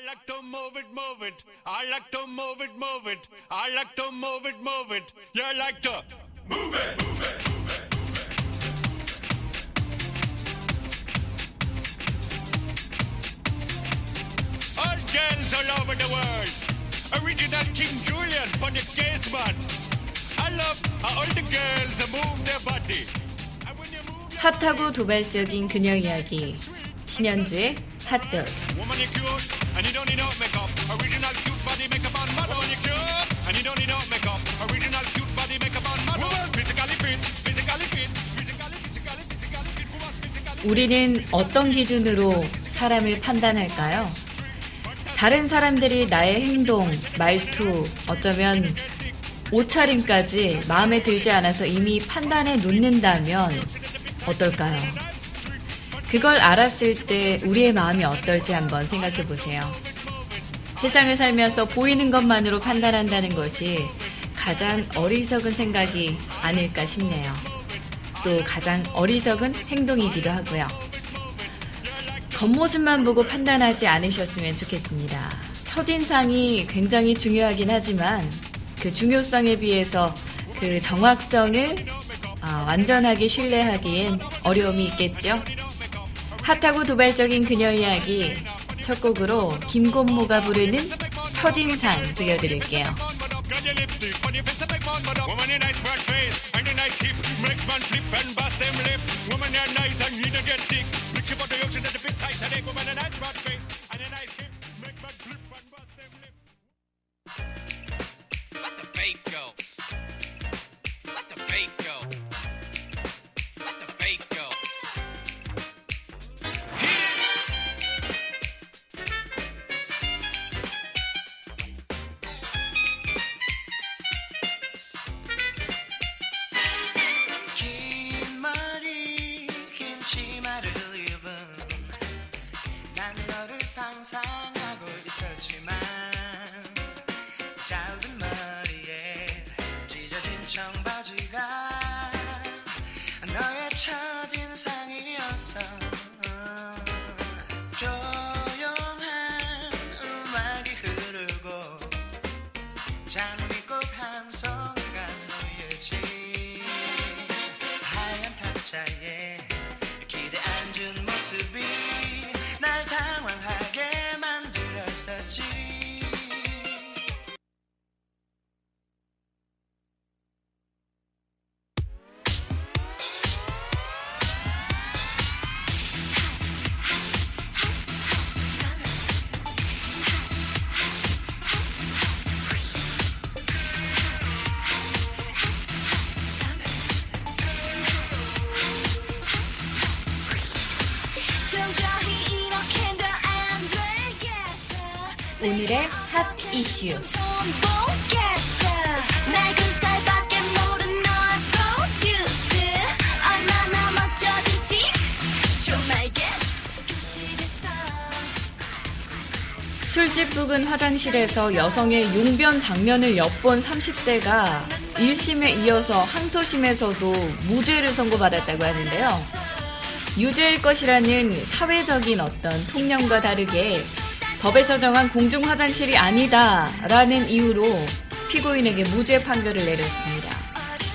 I like to move it, move it. I like to move it, move it. I like to move it, move it. You like to move it, move it. All girls all over the world. Original King Julian for the case man. I love how all the girls move their body. 핫하고 도발적인 그녀 이야기 신현주의 cute and you don't need no makeup. Original cute body makeup on model. Woman you cute and you don't need no makeup. Original cute body makeup on model. Woman physically fit, physically fit, physically, physically, physically fit. Woman physically. 우리는 어떤 기준으로 사람을 판단할까요? 다른 사람들이 나의 행동, 말투, 어쩌면 옷차림까지 마음에 들지 않아서 이미 판단해 놓는다면 어떨까요? 그걸 알았을 때 우리의 마음이 어떨지 한번 생각해 보세요. 세상을 살면서 보이는 것만으로 판단한다는 것이 가장 어리석은 생각이 아닐까 싶네요. 또 가장 어리석은 행동이기도 하고요. 겉모습만 보고 판단하지 않으셨으면 좋겠습니다. 첫인상이 굉장히 중요하긴 하지만 그 중요성에 비해서 그 정확성을 아, 완전하게 신뢰하기엔 어려움이 있겠죠. 핫하고 도발적인 그녀 이야기. 첫 곡으로 김곤모가 부르는 첫인상 들려드릴게요. 에서 술집 부근 화장실에서 여성의 용변 장면을 엿본 30대가 1심에 이어서 항소심에서도 무죄를 선고받았다고 하는데요. 유죄일 것이라는 사회적인 어떤 통념과 다르게 법에서 정한 공중 화장실이 아니다라는 이유로 피고인에게 무죄 판결을 내렸습니다.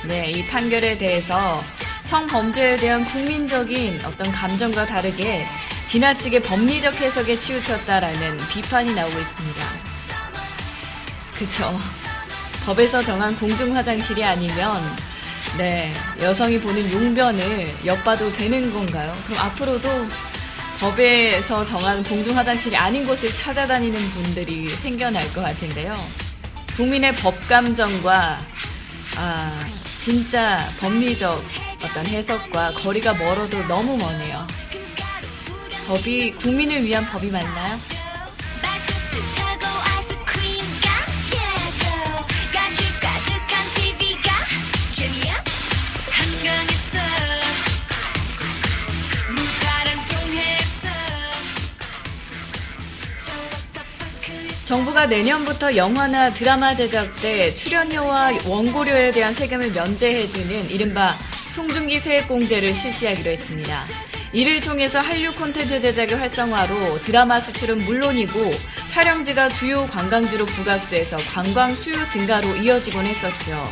네, 이 판결에 대해서 성범죄에 대한 국민적인 어떤 감정과 다르게 지나치게 법리적 해석에 치우쳤다라는 비판이 나오고 있습니다. 그쵸. 법에서 정한 공중 화장실이 아니면 네, 여성이 보는 용변을 엿봐도 되는 건가요? 그럼 앞으로도 법에서 정한 공중 화장실이 아닌 곳을 찾아다니는 분들이 생겨날 것 같은데요. 국민의 법 감정과 아, 진짜 법리적 어떤 해석과 거리가 멀어도 너무 머네요. 법이 국민을 위한 법이 맞나요? 정부가 내년부터 영화나 드라마 제작 때 출연료와 원고료에 대한 세금을 면제해주는 이른바 송중기 세액공제를 실시하기로 했습니다. 이를 통해서 한류 콘텐츠 제작의 활성화로 드라마 수출은 물론이고 촬영지가 주요 관광지로 부각돼서 관광 수요 증가로 이어지곤 했었죠.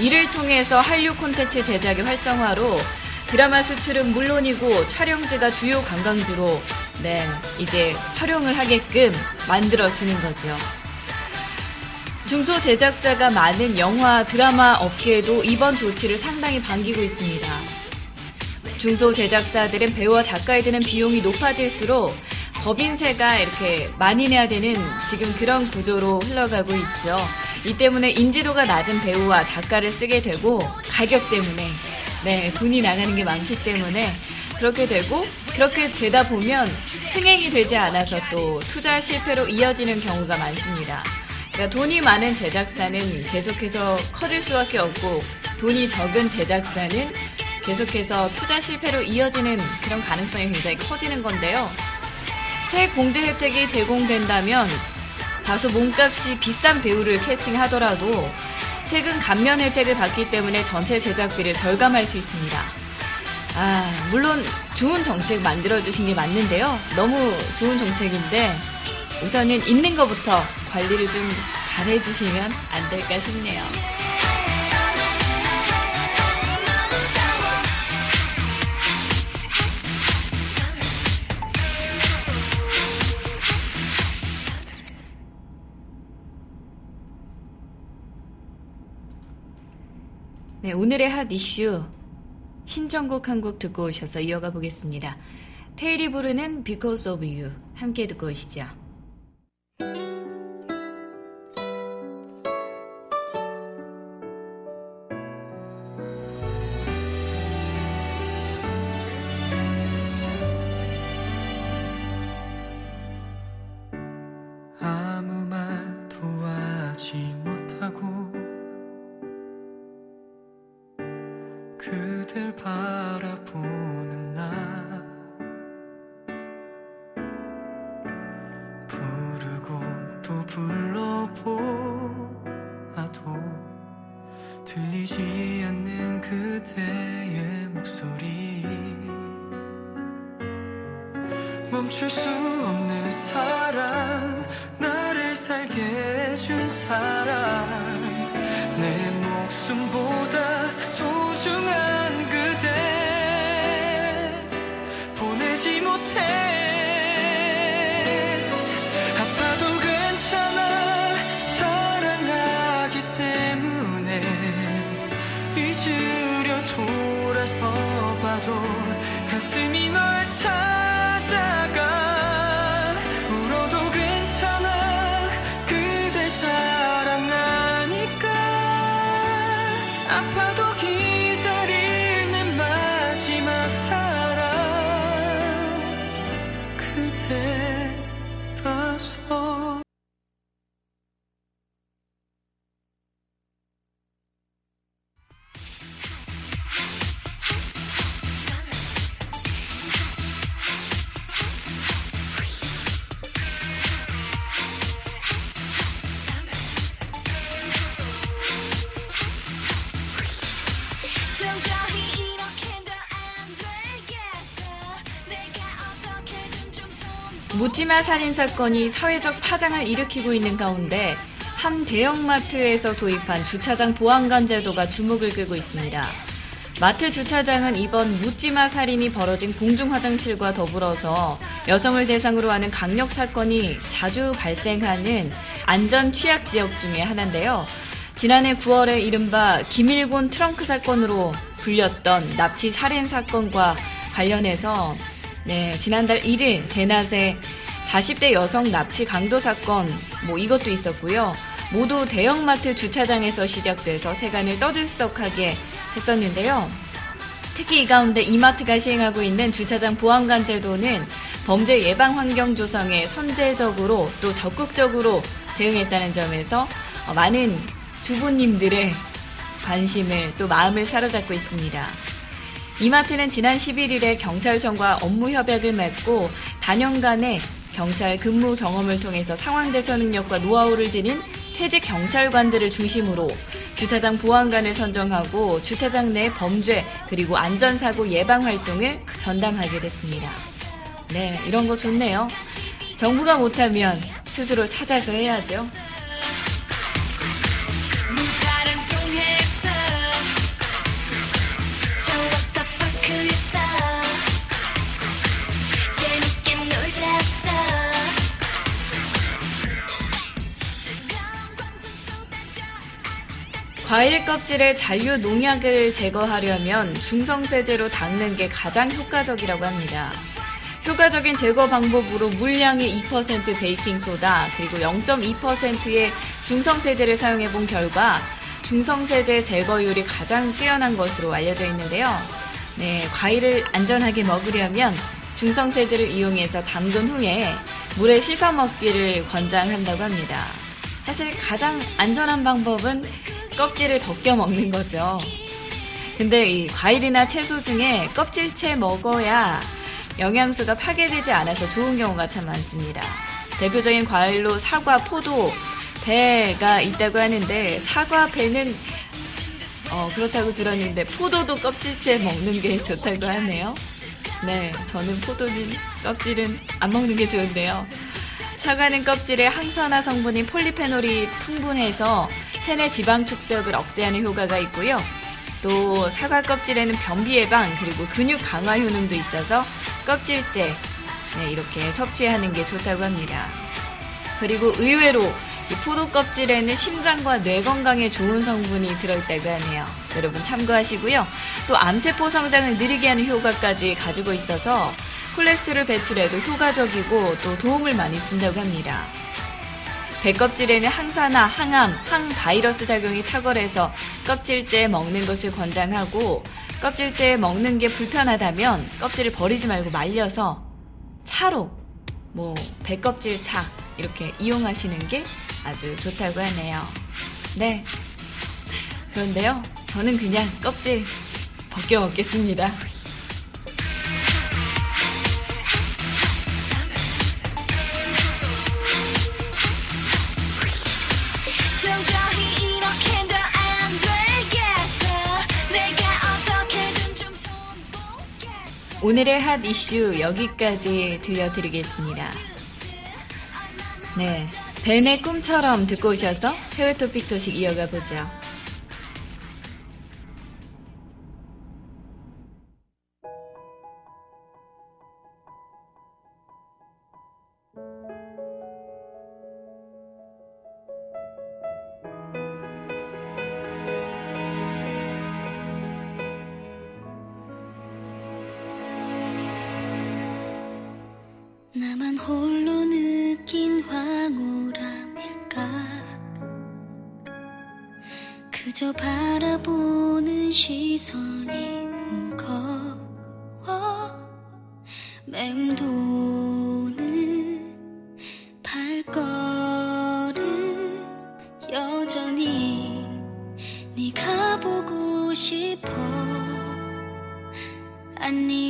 이를 통해서 한류 콘텐츠 제작의 활성화로 드라마 수출은 물론이고 촬영지가 주요 관광지로 네, 이제 활용을 하게끔 만들어주는 거죠. 중소 제작자가 많은 영화, 드라마 업계에도 이번 조치를 상당히 반기고 있습니다. 중소 제작사들은 배우와 작가에 드는 비용이 높아질수록 법인세가 이렇게 많이 내야 되는 지금 그런 구조로 흘러가고 있죠. 이 때문에 인지도가 낮은 배우와 작가를 쓰게 되고 가격 때문에 네, 돈이 나가는 게 많기 때문에 그렇게 되고 그렇게 되다 보면 흥행이 되지 않아서 또 투자 실패로 이어지는 경우가 많습니다. 그러니까 돈이 많은 제작사는 계속해서 커질 수밖에 없고 돈이 적은 제작사는 계속해서 투자 실패로 이어지는 그런 가능성이 굉장히 커지는 건데요. 새 공제 혜택이 제공된다면 다소 몸값이 비싼 배우를 캐스팅하더라도 세금 감면 혜택을 받기 때문에 전체 제작비를 절감할 수 있습니다. 아, 물론 좋은 정책 만들어주신 게 맞는데요. 너무 좋은 정책인데 우선은 있는 것부터 관리를 좀 잘해주시면 안 될까 싶네요. 네, 오늘의 핫 이슈 신청곡 한 곡 듣고 오셔서 이어가 보겠습니다. 테일이 부르는 Because of You 함께 듣고 오시죠. 바라보는 나. 부르고 또 불러보아도 들리지 않는 그대의 목소리. 멈출 수 묻지마 살인 사건이 사회적 파장을 일으키고 있는 가운데 한 대형마트에서 도입한 주차장 보안관 제도가 주목을 끌고 있습니다. 마트 주차장은 이번 묻지마 살인이 벌어진 공중 화장실과 더불어서 여성을 대상으로 하는 강력 사건이 자주 발생하는 안전 취약 지역 중에 하나인데요. 지난해 9월에 이른바 김일곤 트렁크 사건으로 불렸던 납치 살인 사건과 관련해서 네, 지난달 1일 대낮에 40대 여성 납치 강도 사건 뭐 이것도 있었고요. 모두 대형마트 주차장에서 시작돼서 세간을 떠들썩하게 했었는데요. 특히 이 가운데 이마트가 시행하고 있는 주차장 보안관 제도는 범죄 예방 환경 조성에 선제적으로 또 적극적으로 대응했다는 점에서 어, 많은 주부님들의 관심을 또 마음을 사로잡고 있습니다. 이마트는 지난 11일에 경찰청과 업무 협약을 맺고 단연간의 경찰 근무 경험을 통해서 상황 대처 능력과 노하우를 지닌 퇴직 경찰관들을 중심으로 주차장 보안관을 선정하고 주차장 내 범죄 그리고 안전사고 예방 활동을 전담하게 됐습니다. 네, 이런 거 좋네요. 정부가 못하면 스스로 찾아서 해야죠. 과일 껍질에 잔류 농약을 제거하려면 중성세제로 닦는 게 가장 효과적이라고 합니다. 효과적인 제거 방법으로 물량의 2% 베이킹소다 그리고 0.2%의 중성세제를 사용해 본 결과 중성세제 제거율이 가장 뛰어난 것으로 알려져 있는데요. 네, 과일을 안전하게 먹으려면 중성세제를 이용해서 담근 후에 물에 씻어 먹기를 권장한다고 합니다. 사실 가장 안전한 방법은 껍질을 벗겨 먹는 거죠. 근데 이 과일이나 채소 중에 껍질째 먹어야 영양소가 파괴되지 않아서 좋은 경우가 참 많습니다. 대표적인 과일로 사과, 포도, 배가 있다고 하는데 사과, 배는 어, 그렇다고 들었는데 포도도 껍질째 먹는 게 좋다고 하네요. 네, 저는 포도는 껍질은 안 먹는 게 좋은데요. 사과는 껍질에 항산화 성분인 폴리페놀이 풍분해서 체내 지방 축적을 억제하는 효과가 있고요. 또 사과 껍질에는 변비 예방 그리고 근육 강화 효능도 있어서 껍질째 네, 이렇게 섭취하는 게 좋다고 합니다. 그리고 의외로 이 포도 껍질에는 심장과 뇌 건강에 좋은 성분이 들어있다고 하네요. 여러분 참고하시고요. 또 암세포 성장을 느리게 하는 효과까지 가지고 있어서 콜레스테롤 배출에도 효과적이고 또 도움을 많이 준다고 합니다. 배껍질에는 항산화, 항암, 항바이러스 작용이 탁월해서 껍질째 먹는 것을 권장하고 껍질째 먹는 게 불편하다면 껍질을 버리지 말고 말려서 차로 뭐 배껍질 차 이렇게 이용하시는 게 아주 좋다고 하네요. 네. 그런데요, 저는 그냥 껍질 벗겨 먹겠습니다. 오늘의 핫 이슈 여기까지 들려드리겠습니다. 네. 벤의 꿈처럼 듣고 오셔서 해외 토픽 소식 이어가 보죠. أني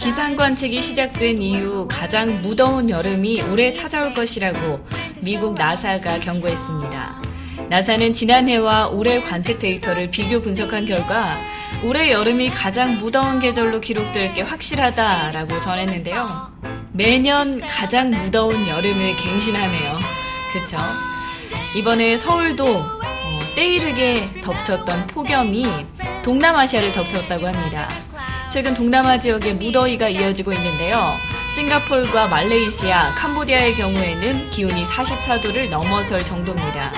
기상 관측이 시작된 이후 가장 무더운 여름이 올해 찾아올 것이라고 미국 나사가 경고했습니다. 나사는 지난해와 올해 관측 데이터를 비교 분석한 결과 올해 여름이 가장 무더운 계절로 기록될 게 확실하다라고 전했는데요. 매년 가장 무더운 여름을 갱신하네요. 그쵸? 이번에 서울도 어, 때이르게 덮쳤던 폭염이 동남아시아를 덮쳤다고 합니다. 최근 동남아 지역에 무더위가 이어지고 있는데요. 싱가폴과 말레이시아, 캄보디아의 경우에는 기온이 44도를 넘어설 정도입니다.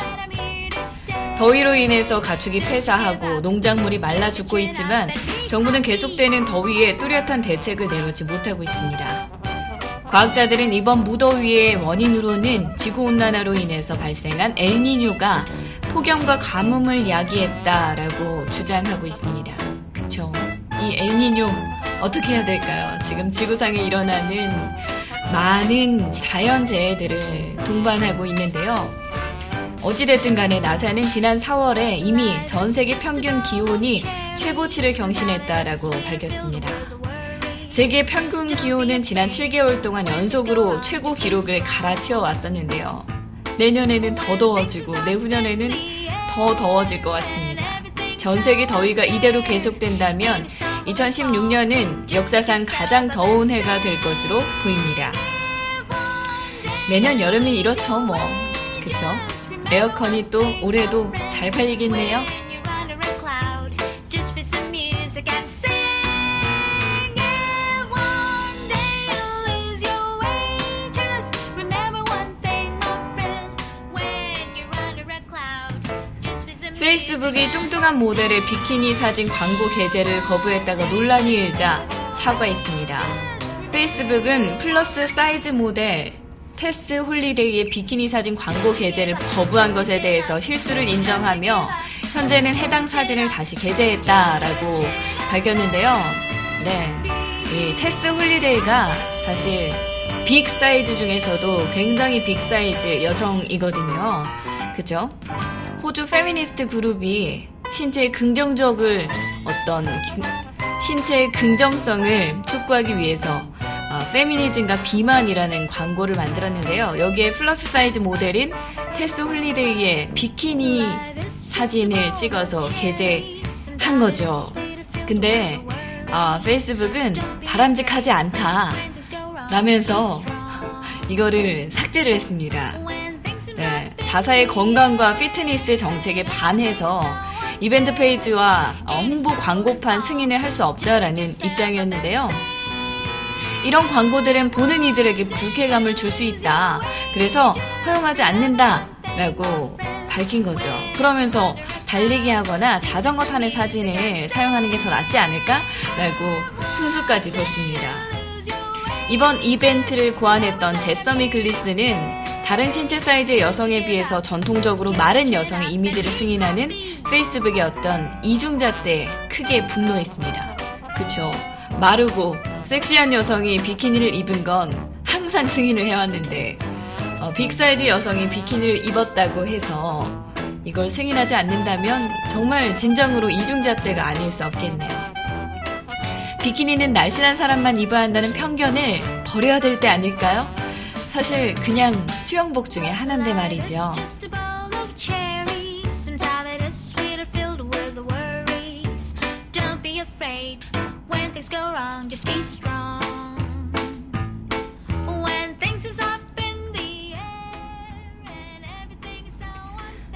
더위로 인해서 가축이 폐사하고 농작물이 말라 죽고 있지만 정부는 계속되는 더위에 뚜렷한 대책을 내놓지 못하고 있습니다. 과학자들은 이번 무더위의 원인으로는 지구온난화로 인해서 발생한 엘니뇨가 폭염과 가뭄을 야기했다라고 주장하고 있습니다. 이 엘니뇨 어떻게 해야 될까요? 지금 지구상에 일어나는 많은 자연재해들을 동반하고 있는데요. 어찌됐든 간에 나사는 지난 4월에 이미 전 세계 평균 기온이 최고치를 경신했다라고 밝혔습니다. 세계 평균 기온은 지난 7개월 동안 연속으로 최고 기록을 갈아치워 왔었는데요. 내년에는 더 더워지고 내후년에는 더 더워질 것 같습니다. 전 세계 더위가 이대로 계속된다면 2016년은 역사상 가장 더운 해가 될 것으로 보입니다. 매년 여름이 이렇죠, 뭐. 그쵸? 에어컨이 또 올해도 잘 팔리겠네요. 페이스북이 뚱뚱한 모델의 비키니 사진 광고 게재를 거부했다가 논란이 일자 사과했습니다. 페이스북은 plus size 모델 테스 홀리데이의 비키니 사진 광고 게재를 거부한 것에 대해서 실수를 인정하며 현재는 해당 사진을 다시 게재했다라고 밝혔는데요. 네. 이 테스 홀리데이가 사실 big size 중에서도 굉장히 big size 여성이거든요. 그죠? 호주 페미니스트 그룹이 신체의 긍정적을 어떤 기- 신체의 긍정성을 촉구하기 위해서 어, 페미니즘과 비만이라는 광고를 만들었는데요. 여기에 plus size 모델인 테스 홀리데이의 비키니 사진을 찍어서 게재한 거죠. 근데 어, 페이스북은 바람직하지 않다 라면서 이거를 삭제를 했습니다. 네, 자사의 건강과 피트니스 정책에 반해서 이벤트 페이지와 어, 홍보 광고판 승인을 할 수 없다라는 입장이었는데요. 이런 광고들은 보는 이들에게 불쾌감을 줄 수 있다. 그래서 허용하지 않는다 라고 밝힌 거죠. 그러면서 달리기 하거나 자전거 타는 사진을 사용하는 게 더 낫지 않을까 라고 훈수까지 뒀습니다. 이번 이벤트를 고안했던 제서미 글리스는 다른 신체 사이즈의 여성에 비해서 전통적으로 마른 여성의 이미지를 승인하는 페이스북의 어떤 태도에 크게 분노했습니다. 그쵸. 마르고 섹시한 여성이 비키니를 입은 건 항상 승인을 해왔는데 어, 빅사이즈 여성이 비키니를 입었다고 해서 이걸 승인하지 않는다면 정말 진정으로 이중잣대가 아닐 수 없겠네요. 비키니는 날씬한 사람만 입어야 한다는 편견을 버려야 될 때 아닐까요? 사실 그냥 수영복 중에 하나인데 말이죠.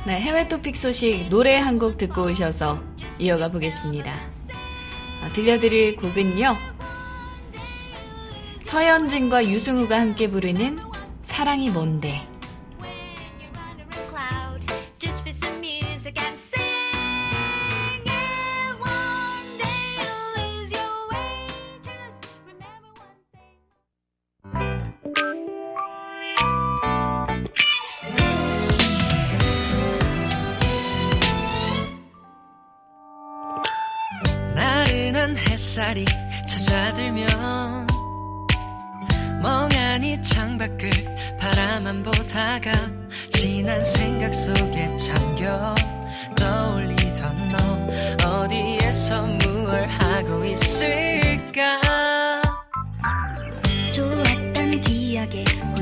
네, 해외 토픽 소식 노래 한 곡 듣고 오셔서 이어가 보겠습니다. 아, 들려드릴 곡은요. 서현진과 유승우가 함께 부르는 사랑이 뭔데. 좋았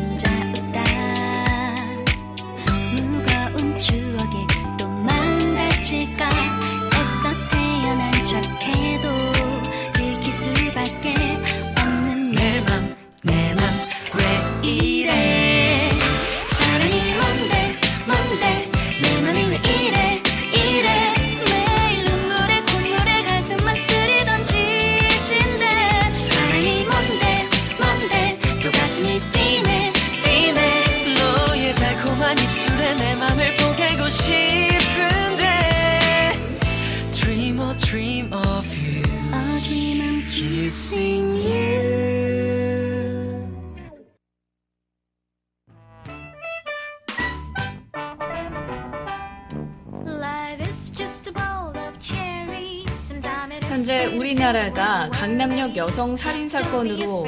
여성 살인 사건으로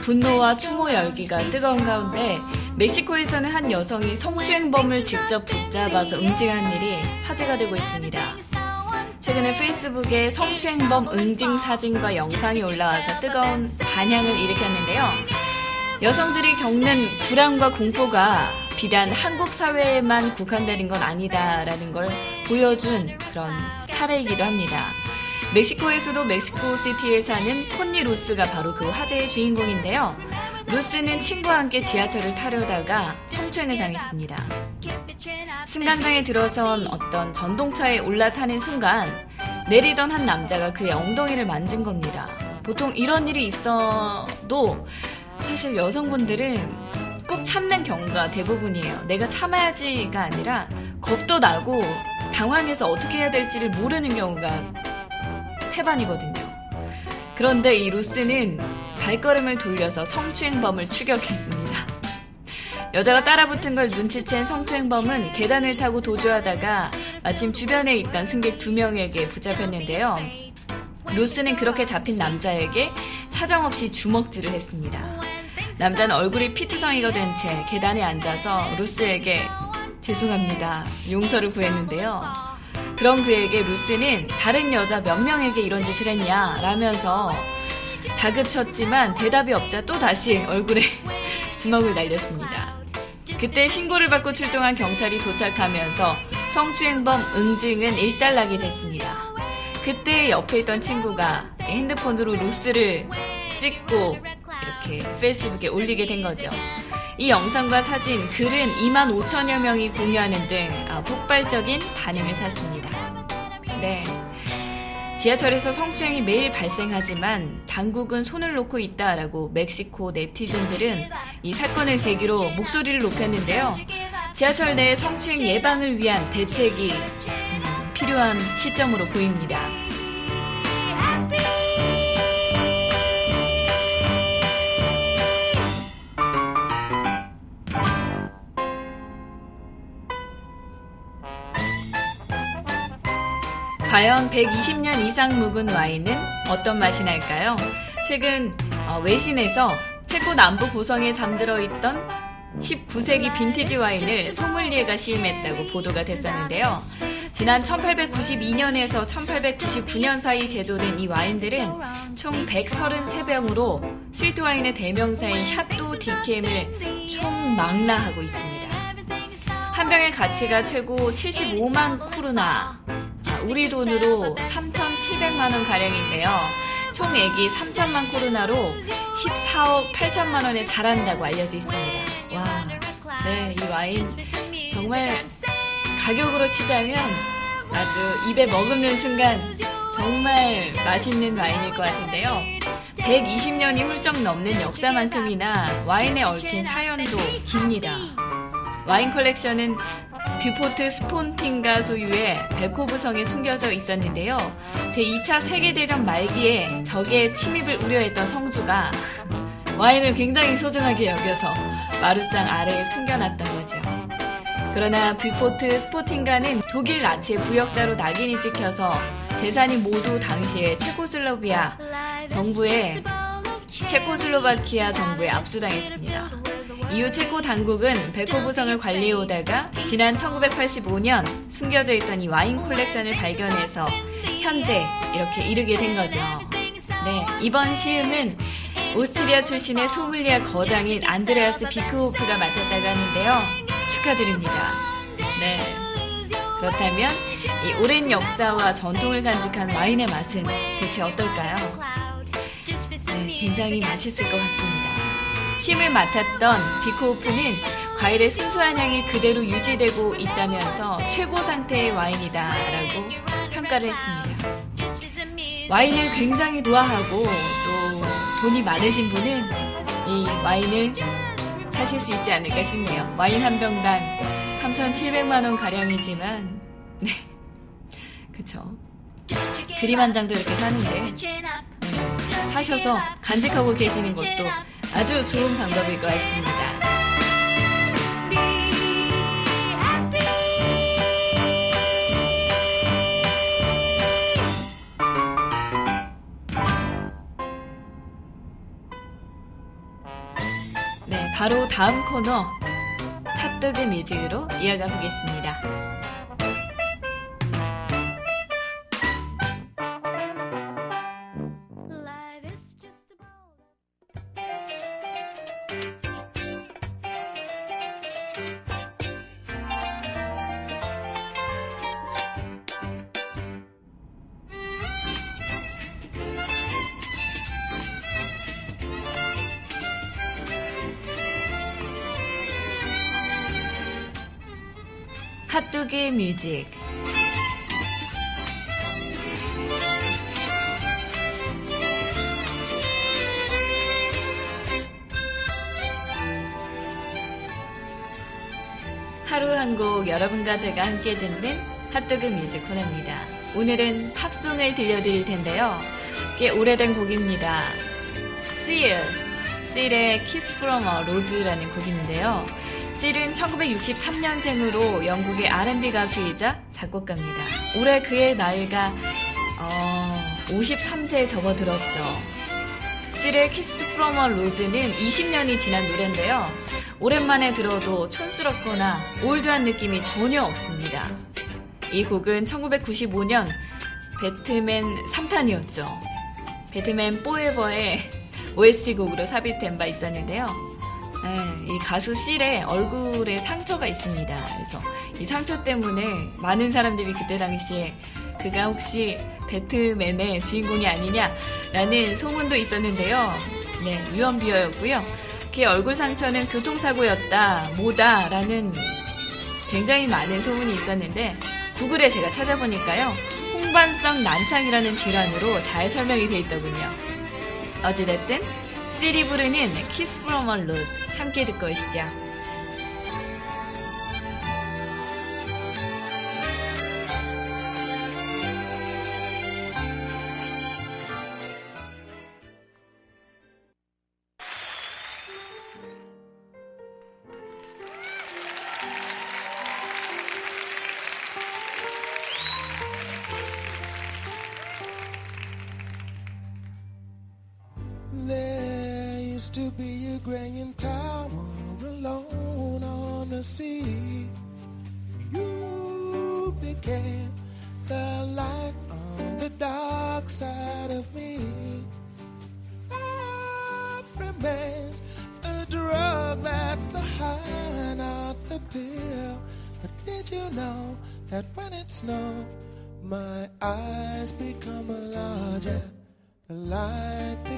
분노와 추모 열기가 뜨거운 가운데 멕시코에서는 한 여성이 성추행범을 직접 붙잡아서 응징한 일이 화제가 되고 있습니다. 최근에 페이스북에 성추행범 응징 사진과 영상이 올라와서 뜨거운 반향을 일으켰는데요. 여성들이 겪는 불안과 공포가 비단 한국 사회에만 국한되는 건 아니다라는 걸 보여준 그런 사례이기도 합니다. 멕시코에서도 멕시코 시티에 사는 콘니 루스가 바로 그 화제의 주인공인데요. 루스는 친구와 함께 지하철을 타려다가 성추행을 당했습니다. 승강장에 들어선 어떤 전동차에 올라타는 순간 내리던 한 남자가 그의 엉덩이를 만진 겁니다. 보통 이런 일이 있어도 사실 여성분들은 꼭 참는 경우가 대부분이에요. 내가 참아야지가 아니라 겁도 나고 당황해서 어떻게 해야 될지를 모르는 경우가 태반이거든요. 그런데 이 루스는 발걸음을 돌려서 성추행범을 추격했습니다. 여자가 따라붙은 걸 눈치챈 성추행범은 계단을 타고 도주하다가 마침 주변에 있던 승객 두 명에게 붙잡혔는데요. 루스는 그렇게 잡힌 남자에게 사정없이 주먹질을 했습니다. 남자는 얼굴이 피투성이가 된 채 계단에 앉아서 루스에게 죄송합니다. 용서를 구했는데요. 그런 그에게 루스는 다른 여자 몇 명에게 이런 짓을 했냐 라면서 다그쳤지만 대답이 없자 또 다시 얼굴에 주먹을 날렸습니다. 그때 신고를 받고 출동한 경찰이 도착하면서 성추행범 응징은 일단락이 됐습니다. 그때 옆에 있던 친구가 핸드폰으로 루스를 찍고 이렇게 페이스북에 올리게 된 거죠. 이 영상과 사진, 글은 2만 5천여 명이 공유하는 등 아, 폭발적인 반응을 샀습니다. 네. 지하철에서 성추행이 매일 발생하지만 당국은 손을 놓고 있다라고 멕시코 네티즌들은 이 사건을 계기로 목소리를 높였는데요. 지하철 내 성추행 예방을 위한 대책이 음, 필요한 시점으로 보입니다. 과연 120년 이상 묵은 와인은 어떤 맛이 날까요? 최근 어, 외신에서 체코 남부 고성에 잠들어 있던 19세기 빈티지 와인을 소믈리에가 시음했다고 보도가 됐었는데요. 지난 1892년에서 1899년 사이 제조된 이 와인들은 총 133병으로 스위트 와인의 대명사인 샤또 디캠을 총망라하고 있습니다. 한 병의 가치가 최고 75만 쿠르나, 아, 우리 돈으로 3,700만 원 가량인데요. 총액이 3천만 코로나로 14억 8천만 원에 달한다고 알려져 있습니다. 와, 네, 이 와인 정말 가격으로 치자면 아주 입에 머금는 순간 정말 맛있는 와인일 것 같은데요. 120년이 훌쩍 넘는 역사만큼이나 와인에 얽힌 사연도 깁니다. 와인 컬렉션은 뷰포트 스폰팅가 소유의 베코브성에 숨겨져 있었는데요. 제2차 세계대전 말기에 적의 침입을 우려했던 성주가 와인을 굉장히 소중하게 여겨서 마루장 아래에 숨겨놨던 거죠. 그러나 뷰포트 스폰팅가는 독일 나치의 부역자로 낙인이 찍혀서 재산이 모두 당시에 체코슬로비아 정부의 체코슬로바키아 정부에 압수당했습니다. 이후 체코 당국은 베코브성을 관리해오다가 지난 1985년 숨겨져 있던 이 와인 콜렉션을 발견해서 현재 이렇게 이르게 된 거죠. 네, 이번 시음은 오스트리아 출신의 소믈리아 거장인 안드레아스 비크호프가 맡았다고 하는데요. 축하드립니다. 네. 그렇다면 이 오랜 역사와 전통을 간직한 와인의 맛은 대체 어떨까요? 네, 굉장히 맛있을 것 같습니다. 심을 맡았던 비코호프는 과일의 순수한 향이 그대로 유지되고 있다면서 최고 상태의 와인이다라고 평가를 했습니다. 와인을 굉장히 좋아하고 또 돈이 많으신 분은 이 와인을 사실 수 있지 않을까 싶네요. 와인 한 병당 3,700만 원 가량이지만 네, 그쵸. 그림 한 장도 이렇게 사는데 사셔서 간직하고 계시는 것도 아주 좋은 방법일 것 같습니다. 네, 바로 다음 코너 핫도그 뮤직으로 이어가 보겠습니다. 핫도그 뮤직 하루 한 곡 여러분과 제가 함께 듣는 핫도그 뮤직 코너입니다. 오늘은 팝송을 들려드릴 텐데요. 꽤 오래된 곡입니다. Seal, Seal의 Kiss from a Rose라는 곡인데요. Seal은 1963년생으로 영국의 R&B 가수이자 작곡가입니다. 올해 그의 나이가 어, 53세에 접어들었죠. Kiss from a Rose는 20년이 지난 노래인데요. 오랜만에 들어도 촌스럽거나 올드한 느낌이 전혀 없습니다. 이 곡은 1995년 배트맨 3탄이었죠. 배트맨 포에버의 OST 곡으로 삽입된 바 있었는데요. 네, 이 가수 실의 얼굴에 상처가 있습니다. 그래서 이 상처 때문에 많은 사람들이 그때 당시에 그가 혹시 배트맨의 주인공이 아니냐라는 소문도 있었는데요. 네, 유언비어였고요. 그의 얼굴 상처는 교통사고였다, 뭐다라는 굉장히 많은 소문이 있었는데 구글에 제가 찾아보니까요. 홍반성 낭창이라는 질환으로 잘 설명이 되어 있더군요. 어찌됐든 씰이 부르는 Kiss from a Rose 함께 듣고 오시죠. Be a Graham Tower alone on the sea. You became the light on the dark side of me. Love remains a drug that's the high, not the pill. But did you know that when it snows, my eyes become larger? The light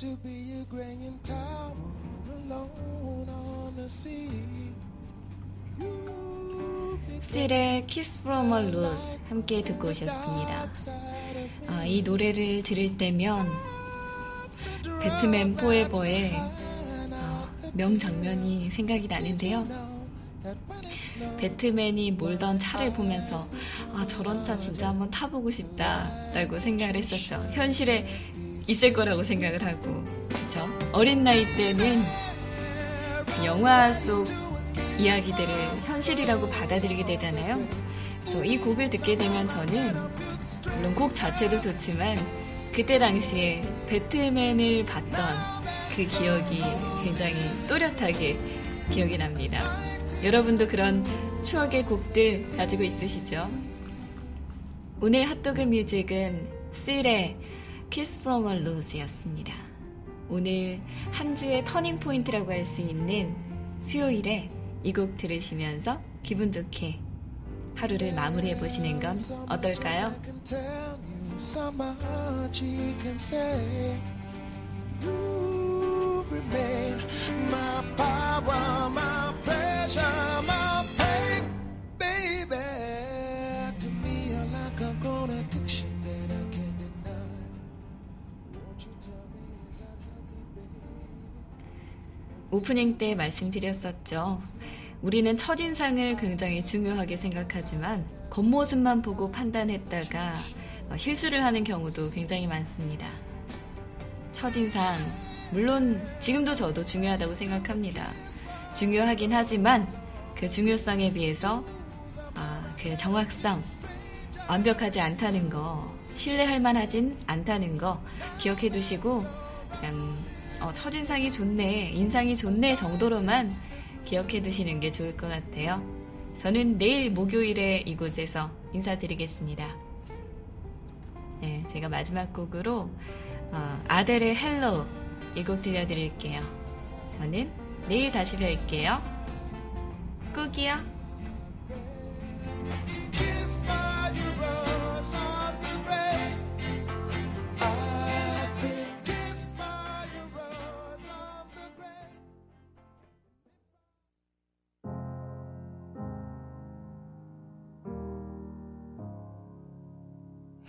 To be a Graham Tower alone on the sea. 실의 어 루스 함께 듣고 오셨습니다. 아, 이 노래를 들을 때면 배트맨 포에버의 어, 명장면이 생각이 나는데요. 배트맨이 몰던 차를 보면서 아 저런 차 진짜 한번 타보고 싶다라고 생각을 했었죠. 현실에 있을 거라고 생각을 하고 그렇죠. 어린 나이 때는 영화 속 이야기들을 현실이라고 받아들이게 되잖아요. 그래서 이 곡을 듣게 되면 저는 물론 곡 자체도 좋지만 그때 당시에 배트맨을 봤던 그 기억이 굉장히 또렷하게 기억이 납니다. 여러분도 그런 추억의 곡들 가지고 있으시죠? 오늘 핫도그 뮤직은 씰의 Kiss from a Rose였습니다. 오늘 한 주의 터닝 포인트라고 할 수 있는 수요일에 이 곡 들으시면서 기분 좋게 하루를 마무리해 보시는 건 어떨까요? 오프닝 때 말씀드렸었죠. 우리는 첫인상을 굉장히 중요하게 생각하지만 겉모습만 보고 판단했다가 어, 실수를 하는 경우도 굉장히 많습니다. 첫인상, 물론 지금도 저도 중요하다고 생각합니다. 중요하긴 하지만 그 중요성에 비해서 아, 그 정확성, 완벽하지 않다는 거, 신뢰할 만하진 않다는 거 기억해 두시고 그냥 어, 첫인상이 좋네, 인상이 좋네 정도로만 기억해 두시는 게 좋을 것 같아요. 저는 내일 목요일에 이곳에서 인사드리겠습니다. 네, 제가 마지막 곡으로 어, 아델의 Hello 이 곡 들려드릴게요. 저는 내일 다시 뵐게요. 꾹이요.